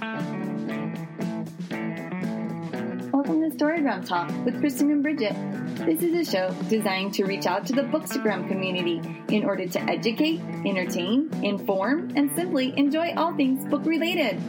Welcome to Storygram Talk with Kristen and Bridget. This is a show designed to reach out to the Bookstagram community in order to educate, entertain, inform, and simply enjoy all things book related.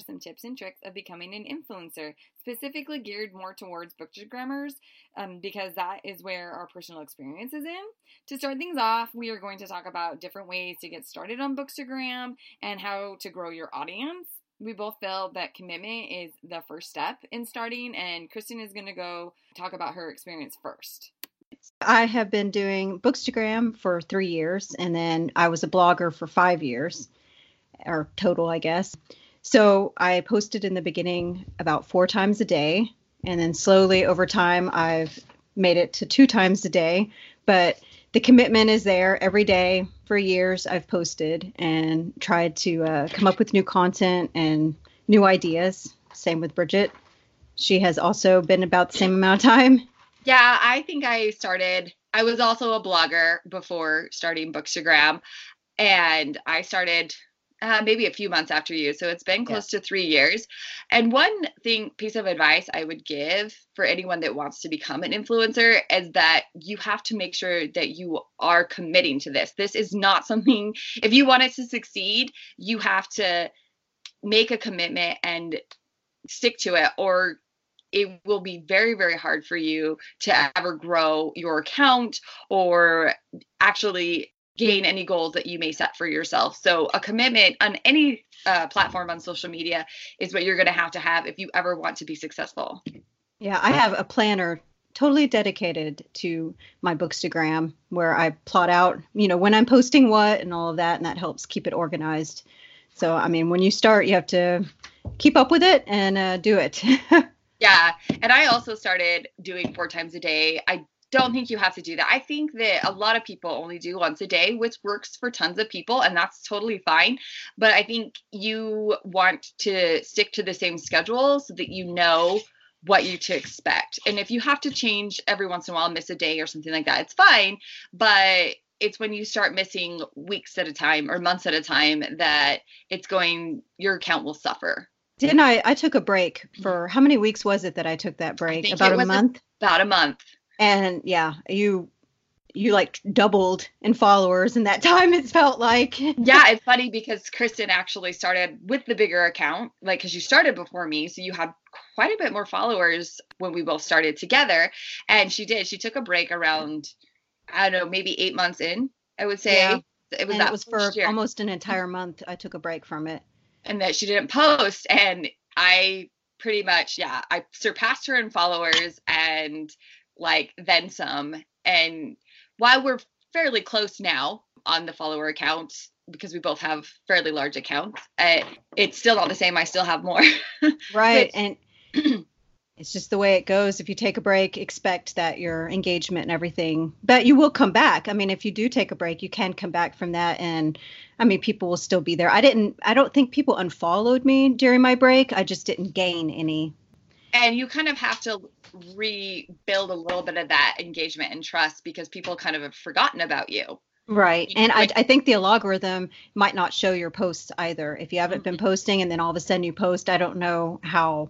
Some tips and tricks of becoming an influencer, specifically geared more towards bookstagrammers um, because that is where our personal experience is in. To start things off, we are going to talk about different ways to get started on Bookstagram and how to grow your audience. We both feel that commitment is the first step in starting, and Kristen is going to go talk about her experience first. I have been doing Bookstagram for three years, and then I was a blogger for five years, or total, I guess. So I posted in the beginning about four times a day, and then slowly over time, I've made it to two times a day. But the commitment is there. Every day for years i've posted and tried to uh, come up with new content and new ideas. Same with bridget. She has also been about the same amount of time. Yeah i think i started i was also a blogger before starting bookstagram and i started uh, maybe a few months after you. So it's been close yeah. to three years. And one thing, piece of advice I would give for anyone that wants to become an influencer is that you have to make sure that you are committing to this. This is not something, if you want it to succeed, you have to make a commitment and stick to it, or it will be very, very hard for you to ever grow your account or actually gain any goals that you may set for yourself. So, a commitment on any uh, platform on social media is what you're going to have to have if you ever want to be successful. Yeah, I have a planner totally dedicated to my bookstagram where I plot out, you know, when I'm posting what and all of that, and that helps keep it organized. So, I mean, when you start, you have to keep up with it and uh, do it. yeah, and I also started doing four times a day. I don't think you have to do that. I think that a lot of people only do once a day, which works for tons of people, and that's totally fine. But I think you want to stick to the same schedule so that you know what you to expect. And if you have to change every once in a while, miss a day or something like that, it's fine. But it's when you start missing weeks at a time or months at a time that it's going, your account will suffer. Didn't I? I took a break for how many weeks was it that I took that break? About a month? About a month and yeah you you like doubled in followers in that time it felt like. Yeah it's funny because kristen actually started with the bigger account like because you started before me so you had quite a bit more followers when we both started together. And she did. She took a break around i don't know maybe eight months in i would say. Yeah. it was and that it was for year. almost an entire month i took a break from it. And that she didn't post and i pretty much yeah i surpassed her in followers and like then some. And while we're fairly close now on the follower accounts, because we both have fairly large accounts, uh, it's still not the same. I still have more. right. and it's just the way it goes. If you take a break, expect that your engagement and everything, but you will come back. I mean, if you do take a break, you can come back from that. And I mean, people will still be there. I didn't, I don't think people unfollowed me during my break. I just didn't gain any and you kind of have to rebuild a little bit of that engagement and trust because people kind of have forgotten about you. Right. And I, I think the algorithm might not show your posts either. If you haven't been mm-hmm. posting and then all of a sudden you post i don't know how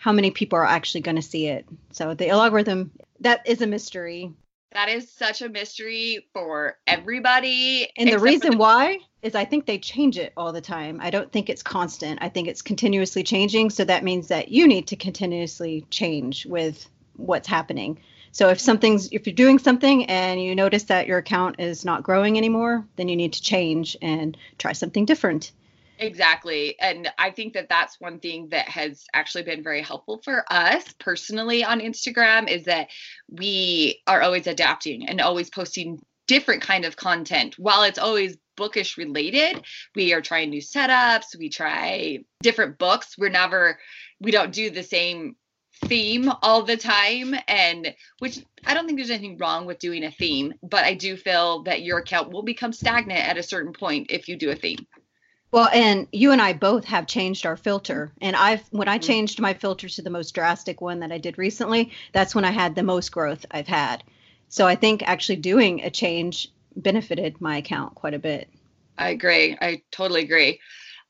how many people are actually going to see it. So the algorithm that is a mystery that is such a mystery for everybody. And the reason the- why is I think they change it all the time. I don't think it's constant. I think it's continuously changing. So that means that you need to continuously change with what's happening. So if something's if you're doing something and you notice that your account is not growing anymore, then you need to change and try something different. Exactly. And I think that that's one thing that has actually been very helpful for us personally on Instagram is that we are always adapting and always posting different kind of content while it's always bookish related we are trying new setups we try different books we're never we don't do the same theme all the time and which I don't think there's anything wrong with doing a theme but I do feel that your account will become stagnant at a certain point if you do a theme well, and you and I both have changed our filter. And I've when I mm-hmm. changed my filter to the most drastic one that I did recently, that's when I had the most growth I've had. So I think actually doing a change benefited my account quite a bit. I agree. I totally agree.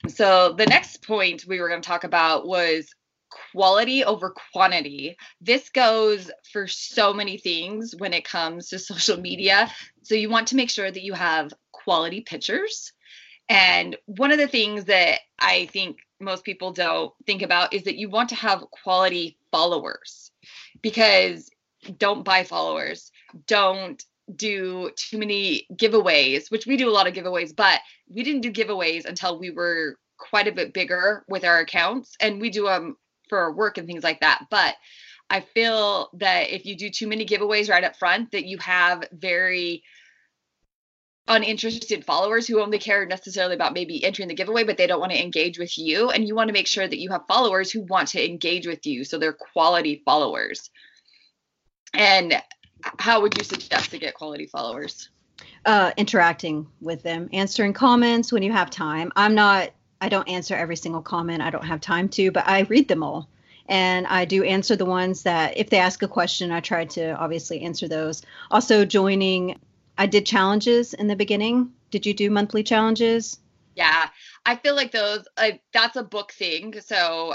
So the next point we were going to talk about was quality over quantity. This goes for so many things when it comes to social media. So you want to make sure that you have quality pictures. And one of the things that I think most people don't think about is that you want to have quality followers because don't buy followers. Don't do too many giveaways, which we do a lot of giveaways, but we didn't do giveaways until we were quite a bit bigger with our accounts and we do them for our work and things like that. But I feel that if you do too many giveaways right up front, that you have very uninterested followers who only care necessarily about maybe entering the giveaway, but they don't want to engage with you. And you want to make sure that you have followers who want to engage with you. So they're quality followers. And how would you suggest to get quality followers? Uh, interacting with them, answering comments when you have time. I'm not, I don't answer every single comment. I don't have time to, but I read them all. And I do answer the ones that, if they ask a question, I try to obviously answer those. Also, joining, I did challenges in the beginning. Did you do monthly challenges? Yeah, I feel like those, uh, that's a book thing. So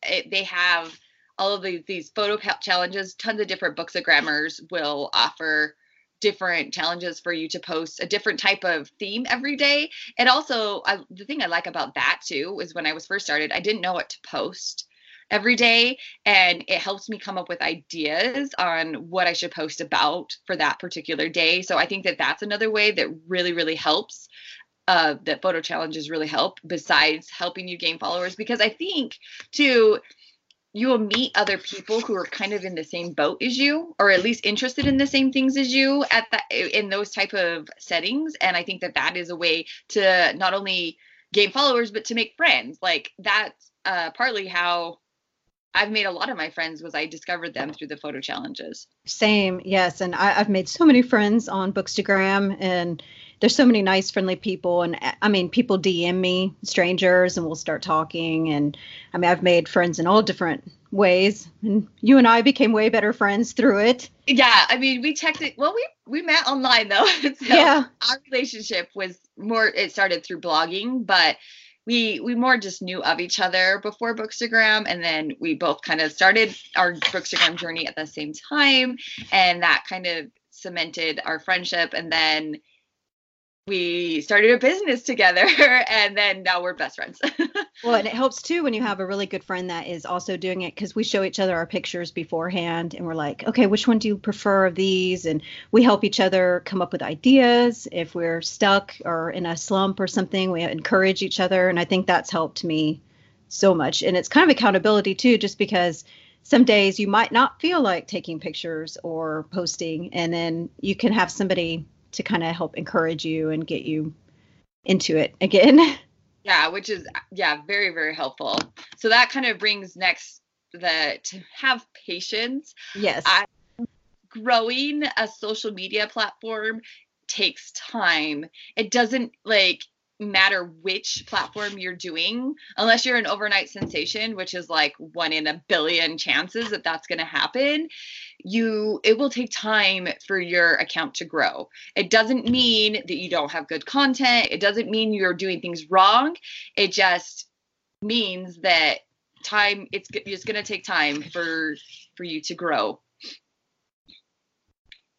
it, they have, all of these, these photo challenges, tons of different bookstagrammers will offer different challenges for you to post a different type of theme every day. And also, I, the thing I like about that too is when I was first started, I didn't know what to post every day and it helps me come up with ideas on what I should post about for that particular day. So I think that that's another way that really really helps uh, that photo challenges really help besides helping you gain followers. Because I think too you will meet other people who are kind of in the same boat as you or at least interested in the same things as you at that in those type of settings. And i think that that is a way to not only gain followers but to make friends. Like that's uh, partly how I've made a lot of my friends was I discovered them through the photo challenges. Same, yes, and I, have made so many friends on Bookstagram, and there's so many nice friendly people and i mean people dm me strangers and we'll start talking and i mean i've made friends in all different ways and you and i became way better friends through it yeah i mean we texted well we we met online though so yeah our relationship was more it started through blogging but we we more just knew of each other before bookstagram and then we both kind of started our bookstagram journey at the same time and that kind of cemented our friendship and then we started a business together and then now we're best friends. well, and it helps too when you have a really good friend that is also doing it because we show each other our pictures beforehand and we're like, okay, which one do you prefer of these? And we help each other come up with ideas. If we're stuck or in a slump or something, we encourage each other. And I think that's helped me so much. And it's kind of accountability too, just because some days you might not feel like taking pictures or posting, and then you can have somebody to kind of help encourage you and get you into it again. Yeah, which is yeah, very very helpful. So that kind of brings next the to have patience. Yes. I, growing a social media platform takes time. It doesn't like matter which platform you're doing unless you're an overnight sensation which is like one in a billion chances that that's going to happen you it will take time for your account to grow. It doesn't mean that you don't have good content. It doesn't mean you're doing things wrong. It just means that time it's it's going to take time for for you to grow.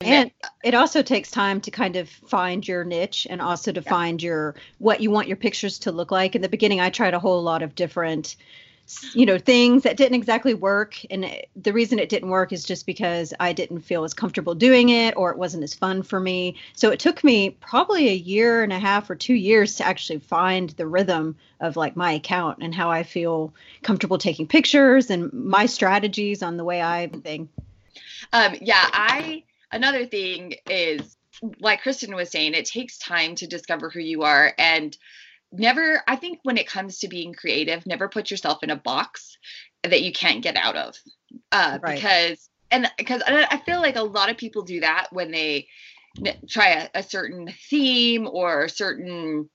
And it also takes time to kind of find your niche and also to yeah. find your what you want your pictures to look like. In the beginning i tried a whole lot of different you know things that didn't exactly work. And the reason it didn't work is just because i didn't feel as comfortable doing it or it wasn't as fun for me. So it took me probably a year and a half or two years to actually find the rhythm of like my account and how i feel comfortable taking pictures and my strategies on the way i think um, yeah i another thing is like Kristen was saying, it takes time to discover who you are. And never I think when it comes to being creative, never put yourself in a box that you can't get out of. Uh, right. because and because I feel like a lot of people do that when they try a, a certain theme or a certain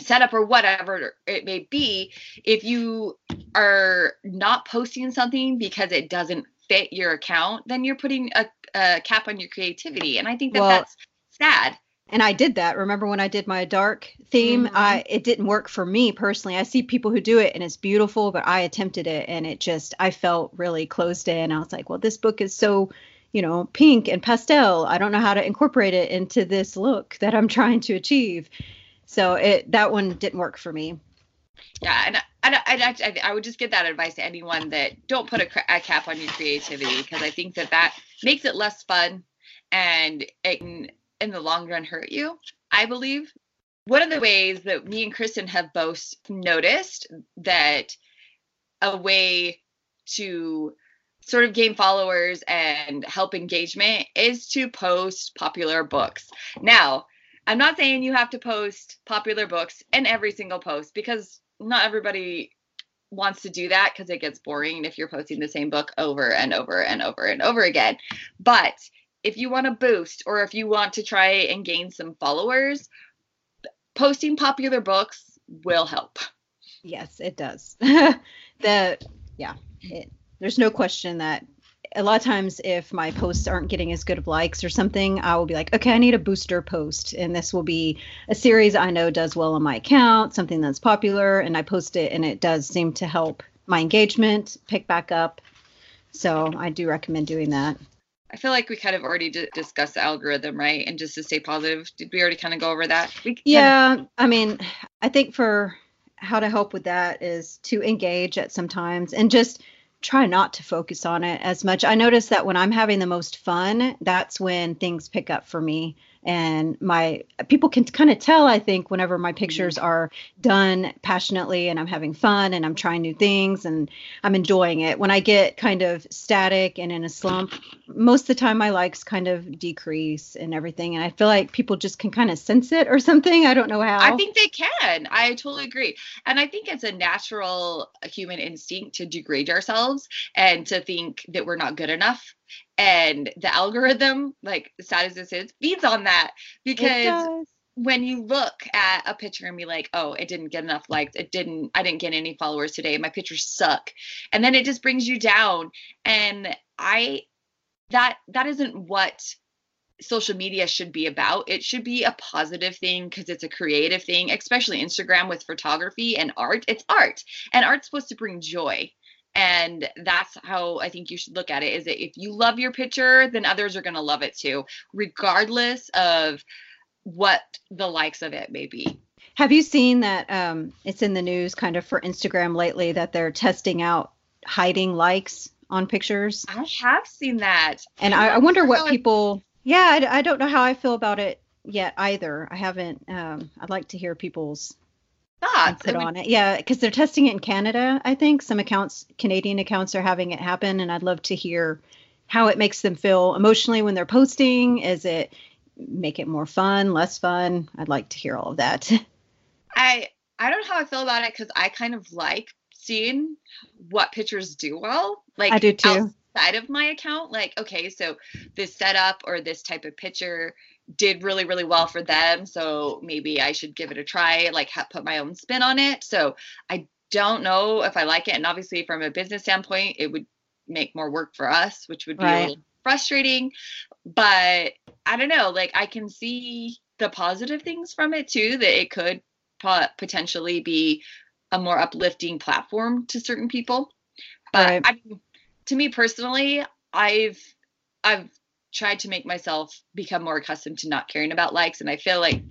setup or whatever it may be if you are not posting something because it doesn't fit your account then you're putting a, a cap on your creativity, and I think that well, that's sad. And I did that. Remember when I did my dark theme? Mm-hmm. I it didn't work for me personally. I see people who do it and it's beautiful, but I attempted it and it just I felt really closed in. I was like, well, this book is so you know, pink and pastel. I don't know how to incorporate it into this look that I'm trying to achieve. So it that one didn't work for me. Yeah, and I, I, I, I would just give that advice to anyone that don't put a, a cap on your creativity because I think that that makes it less fun and it can, in the long run, hurt you. I believe one of the ways that me and Kristen have both noticed that a way to sort of gain followers and help engagement is to post popular books. Now, I'm not saying you have to post popular books in every single post because not everybody wants to do that because it gets boring if you're posting the same book over and over and over and over again. But if you want to boost or if you want to try and gain some followers, posting popular books will help. Yes, it does. the yeah, it there's no question that a lot of times if my posts aren't getting as good of likes or something i will be like okay i need a booster post and this will be a series i know does well on my account something that's popular and i post it and it does seem to help my engagement pick back up so i do recommend doing that i feel like we kind of already d- discussed the algorithm right? And just to stay positive did we already kind of go over that? Yeah i mean i think for how to help with that is to engage at some times and just try not to focus on it as much. I notice that when I'm having the most fun, that's when things pick up for me and my people can kind of tell i think whenever my pictures mm-hmm. are done passionately and i'm having fun and i'm trying new things and i'm enjoying it. When i get kind of static and in a slump most of the time my likes kind of decrease and everything. And i feel like people just can kind of sense it or something. I don't know how. I think they can. I totally agree. And i think it's a natural human instinct to degrade ourselves and to think that we're not good enough and the algorithm like sad as this is feeds on that because when you look at a picture and be like oh it didn't get enough likes. It didn't i didn't get any followers today. My pictures suck. And then it just brings you down. And i that that isn't what social media should be about. It should be a positive thing because it's a creative thing especially instagram with photography and art. It's art and art's supposed to bring joy and that's how i think you should look at it is that if you love your picture then others are going to love it too regardless of what the likes of it may be. Have you seen that um, it's in the news kind of for instagram lately that they're testing out hiding likes on pictures? I have seen that. And i, I wonder what people yeah I, I, don't know how i feel about it yet either. I haven't um, i'd like to hear people's thoughts put on it. Yeah, because they're testing it in Canada. I think some accounts, Canadian accounts, are having it happen, and I'd love to hear how it makes them feel emotionally when they're posting. Is it make it more fun, less fun? I'd like to hear all of that. I I don't know how I feel about it because I kind of like seeing what pictures do well. Like I do too. Outside of my account, like okay, so this setup or this type of picture did really really well for them. So maybe i should give it a try like ha- put my own spin on it. So i don't know if i like it. And obviously from a business standpoint it would make more work for us which would be right. a little frustrating. But i don't know like i can see the positive things from it too that it could potentially be a more uplifting platform to certain people. But right. I, to me personally i've i've tried to make myself become more accustomed to not caring about likes. And i feel like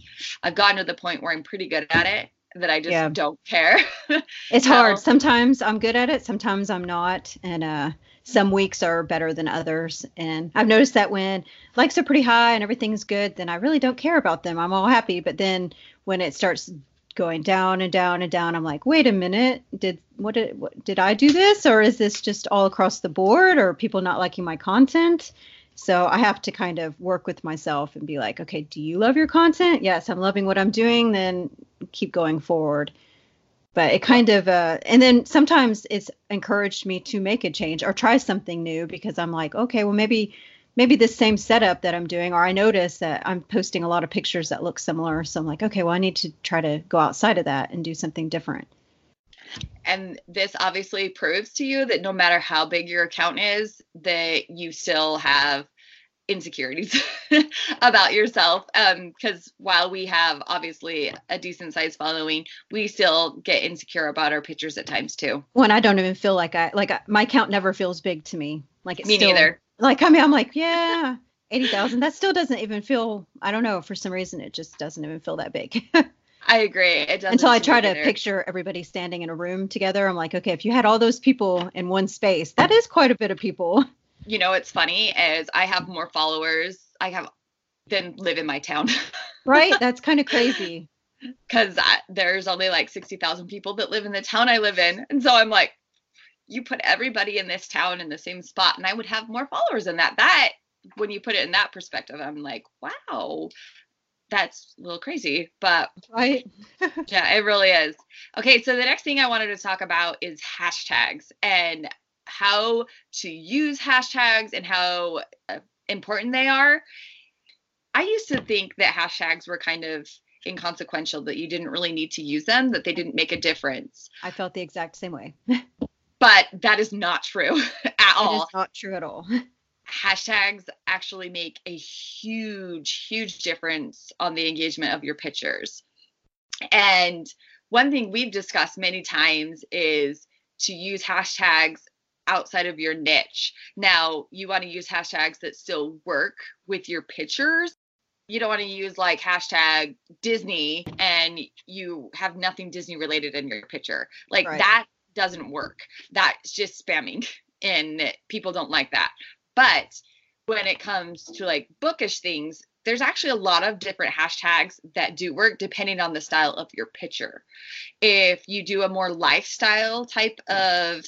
i've gotten to the point where i'm pretty good at it that i just yeah. don't care. It's so, hard sometimes i'm good at it sometimes i'm not. And uh some weeks are better than others. And i've noticed that when likes are pretty high and everything's good then i really don't care about them. I'm all happy. But then when it starts going down and down and down i'm like wait a minute. Did what did what, did i do this? Or is this just all across the board? Or people not liking my content so I have to kind of work with myself and be like, okay, do you love your content? Yes, I'm loving what I'm doing. Then keep going forward. But it kind of, uh, and then sometimes it's encouraged me to make a change or try something new because I'm like, okay, well, maybe, maybe this same setup that I'm doing, or I notice that I'm posting a lot of pictures that look similar. So I'm like, okay, well, I need to try to go outside of that and do something different. And this obviously proves to you that no matter how big your account is, that you still have insecurities about yourself. Because um, while we have obviously a decent sized following we still get insecure about our pictures at times too. When i don't even feel like i like my account never feels big to me. Like it's me still, neither. Like i mean i'm like yeah 80000 that still doesn't even feel i don't know for some reason it just doesn't even feel that big I agree. It Until I try to picture everybody standing in a room together, I'm like, okay, if you had all those people in one space, that is quite a bit of people you know it's funny is I have more followers I have than live in my town. right? That's kind of crazy. Because there's only like 60,000 people that live in the town I live in. And so I'm like, you put everybody in this town in the same spot, and I would have more followers than that. That, when you put it in that perspective, I'm like, wow, that's a little crazy. But right. yeah, it really is. Okay, so the next thing I wanted to talk about is hashtags. And how to use hashtags and how uh, important they are. I used to think that hashtags were kind of inconsequential, that you didn't really need to use them, that they didn't make a difference. I felt the exact same way. but that is not true at all. It is not true at all. Hashtags actually make a huge, huge difference on the engagement of your pictures. And one thing we've discussed many times is to use hashtags outside of your niche. Now, you want to use hashtags that still work with your pictures. You don't want to use like hashtag Disney and you have nothing Disney related in your picture. Like right. that doesn't work. That's just spamming and people don't like that. But when it comes to like bookish things, there's actually a lot of different hashtags that do work depending on the style of your picture. If you do a more lifestyle type of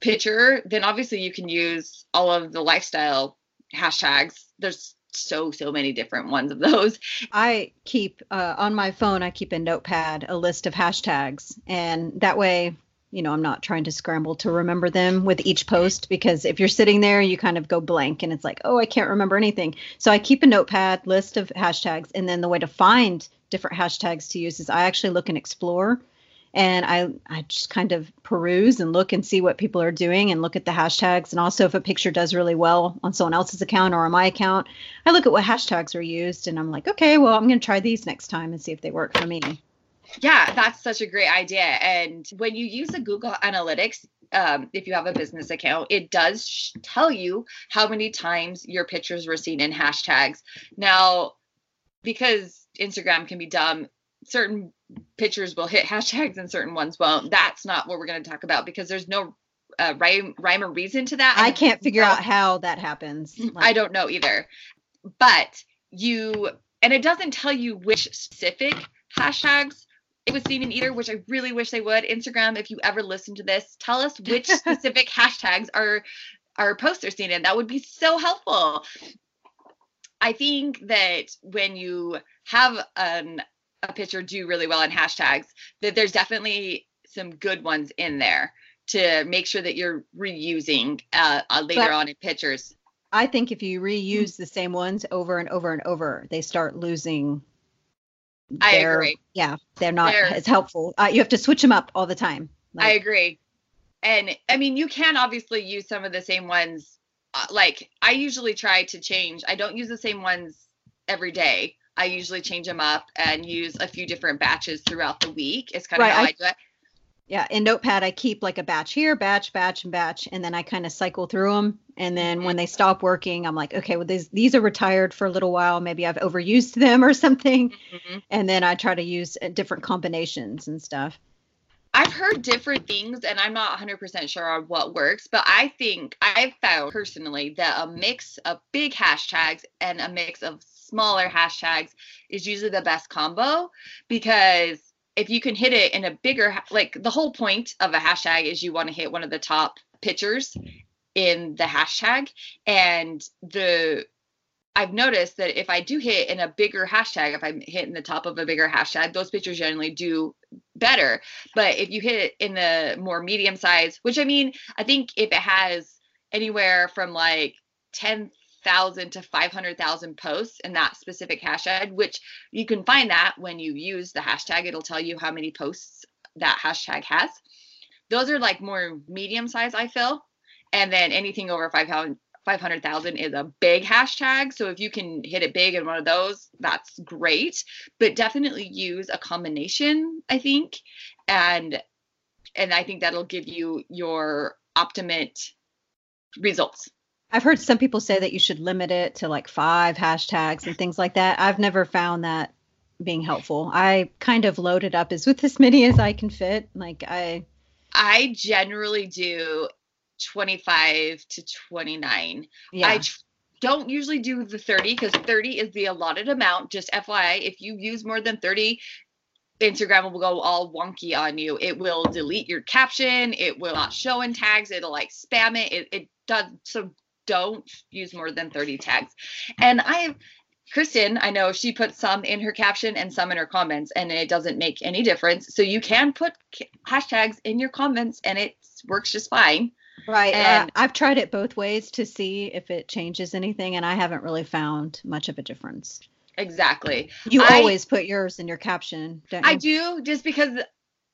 picture, then obviously you can use all of the lifestyle hashtags. There's so so many different ones of those. I keep uh, on my phone. I keep a notepad a list of hashtags, and that way, you know, I'm not trying to scramble to remember them with each post because if you're sitting there, you kind of go blank, and it's like, oh, I can't remember anything. So I keep a notepad list of hashtags, and then the way to find different hashtags to use is I actually look and explore and I I just kind of peruse and look and see what people are doing and look at the hashtags and also if a picture does really well on someone else's account or on my account, I look at what hashtags are used and I'm like, okay, well, I'm going to try these next time and see if they work for me. Yeah, that's such a great idea. And when you use the Google Analytics, um, if you have a business account, it does sh- tell you how many times your pictures were seen in hashtags. Now, because Instagram can be dumb, certain pictures will hit hashtags and certain ones won't. That's not what we're going to talk about because there's no uh, rhyme, rhyme or reason to that. I can't figure out how that happens. Like, I don't know either. But you, and it doesn't tell you which specific hashtags it was seen in either, which I really wish they would. Instagram, if you ever listen to this, tell us which specific hashtags are our posts are seen in. That would be so helpful. I think that when you have an a picture do really well in hashtags, that there's definitely some good ones in there to make sure that you're reusing uh, uh, later but on in pictures. I think if you reuse the same ones over and over and over, they start losing. I agree. Yeah, they're not they're, as helpful. Uh, you have to switch them up all the time. Like, I agree. And I mean, you can obviously use some of the same ones. Uh, like I usually try to change. I don't use the same ones every day. I usually change them up and use a few different batches throughout the week. It's kind of right, how I, I do it. Yeah, in Notepad, I keep like a batch here, batch, batch, and batch, and then I kind of cycle through them. And then mm-hmm. when they stop working, I'm like, okay, well, these these are retired for a little while. Maybe I've overused them or something. Mm-hmm. And then I try to use uh, different combinations and stuff. I've heard different things, and I'm not 100% sure on what works, but I think I've found personally that a mix of big hashtags and a mix of smaller hashtags is usually the best combo because if you can hit it in a bigger like the whole point of a hashtag is you want to hit one of the top pictures in the hashtag and the I've noticed that if I do hit in a bigger hashtag, if I'm hitting the top of a bigger hashtag, those pictures generally do better. But if you hit it in the more medium size, which I mean, I think if it has anywhere from like 10 thousand to 500,000 posts in that specific hashtag, which you can find that when you use the hashtag, it'll tell you how many posts that hashtag has. Those are like more medium size, I feel. And then anything over 500 500,000 is a big hashtag. So if you can hit it big in one of those, that's great. But definitely use a combination, I think. And and I think that'll give you your optimate results. I've heard some people say that you should limit it to like five hashtags and things like that. I've never found that being helpful. I kind of load it up as with as many as I can fit. Like I I generally do 25 to 29. Yeah. I don't usually do the 30 because 30 is the allotted amount. Just FYI, if you use more than 30, Instagram will go all wonky on you. It will delete your caption. It will not show in tags. It'll like spam it. It, it does. So don't use more than 30 tags. And I Kristen, I know she put some in her caption and some in her comments, and it doesn't make any difference. So you can put hashtags in your comments, and it works just fine. Right. And uh, I've tried it both ways to see if it changes anything, and I haven't really found much of a difference. Exactly. You I, always put yours in your caption, don't you? I do, just because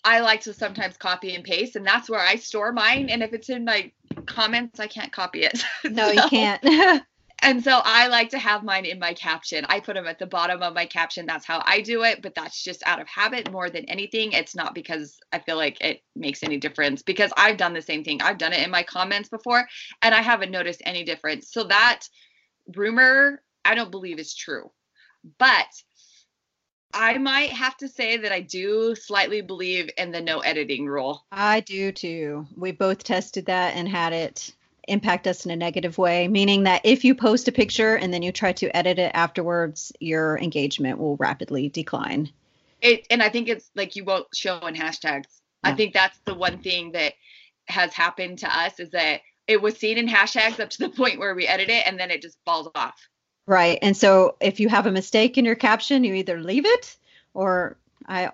I like to sometimes copy and paste, and that's where I store mine. And if it's in my comments, I can't copy it. No, so, you can't. and so I like to have mine in my caption. I put them at the bottom of my caption. That's how I do it, but that's just out of habit more than anything. It's not because I feel like it makes any difference because I've done the same thing. I've done it in my comments before and I haven't noticed any difference. So that rumor, I don't believe is true. But I might have to say that I do slightly believe in the no editing rule. I do too. We both tested that and had it impact us in a negative way, meaning that if you post a picture and then you try to edit it afterwards, your engagement will rapidly decline. It and I think it's like you won't show in hashtags. Yeah. I think that's the one thing that has happened to us is that it was seen in hashtags up to the point where we edit it and then it just falls off. Right. And so if you have a mistake in your caption, you either leave it or I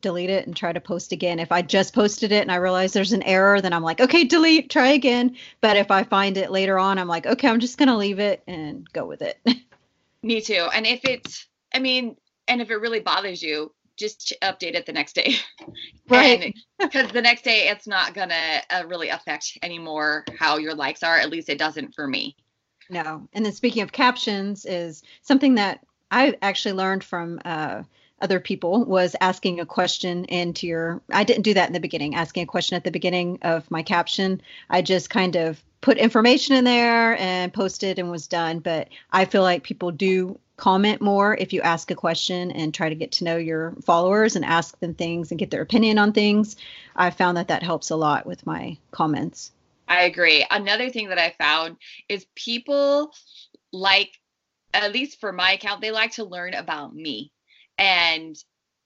delete it and try to post again. If I just posted it and I realize there's an error, then I'm like, okay, delete, try again. But if I find it later on, I'm like, okay, I'm just going to leave it and go with it. Me too. And if it's, I mean, and if it really bothers you, just update it the next day. Right. Because the next day it's not going to uh, really affect anymore how your likes are. At least it doesn't for me. No. And then speaking of captions, is something that I actually learned from, uh, other people was asking a question into your I didn't do that in the beginning, asking a question at the beginning of my caption. I just kind of put information in there and posted and was done, but I feel like people do comment more if you ask a question and try to get to know your followers and ask them things and get their opinion on things. I found that that helps a lot with my comments. I agree. Another thing that I found is people like at least for my account, they like to learn about me and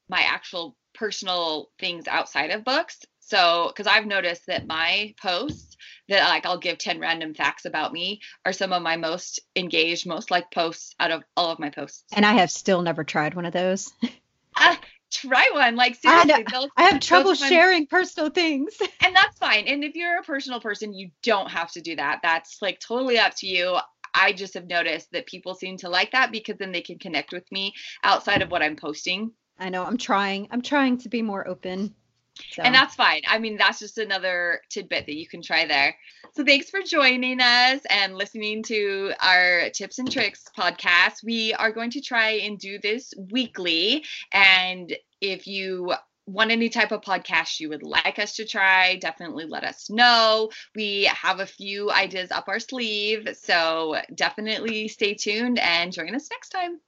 my actual personal things outside of books. So, because I've noticed that my posts that like I'll give 10 random facts about me are some of my most engaged, most like posts out of all of my posts. And I have still never tried one of those. uh, try one. Like seriously, I, I have trouble sharing personal things. And that's fine. And if you're a personal person, you don't have to do that. That's like totally up to you. I just have noticed that people seem to like that because then they can connect with me outside of what I'm posting. I know I'm trying. I'm trying to be more open. So. And that's fine. I mean, that's just another tidbit that you can try there. So thanks for joining us and listening to our tips and tricks podcast. We are going to try and do this weekly. And if you want any type of podcast you would like us to try, definitely let us know. We have a few ideas up our sleeve, so definitely stay tuned and join us next time.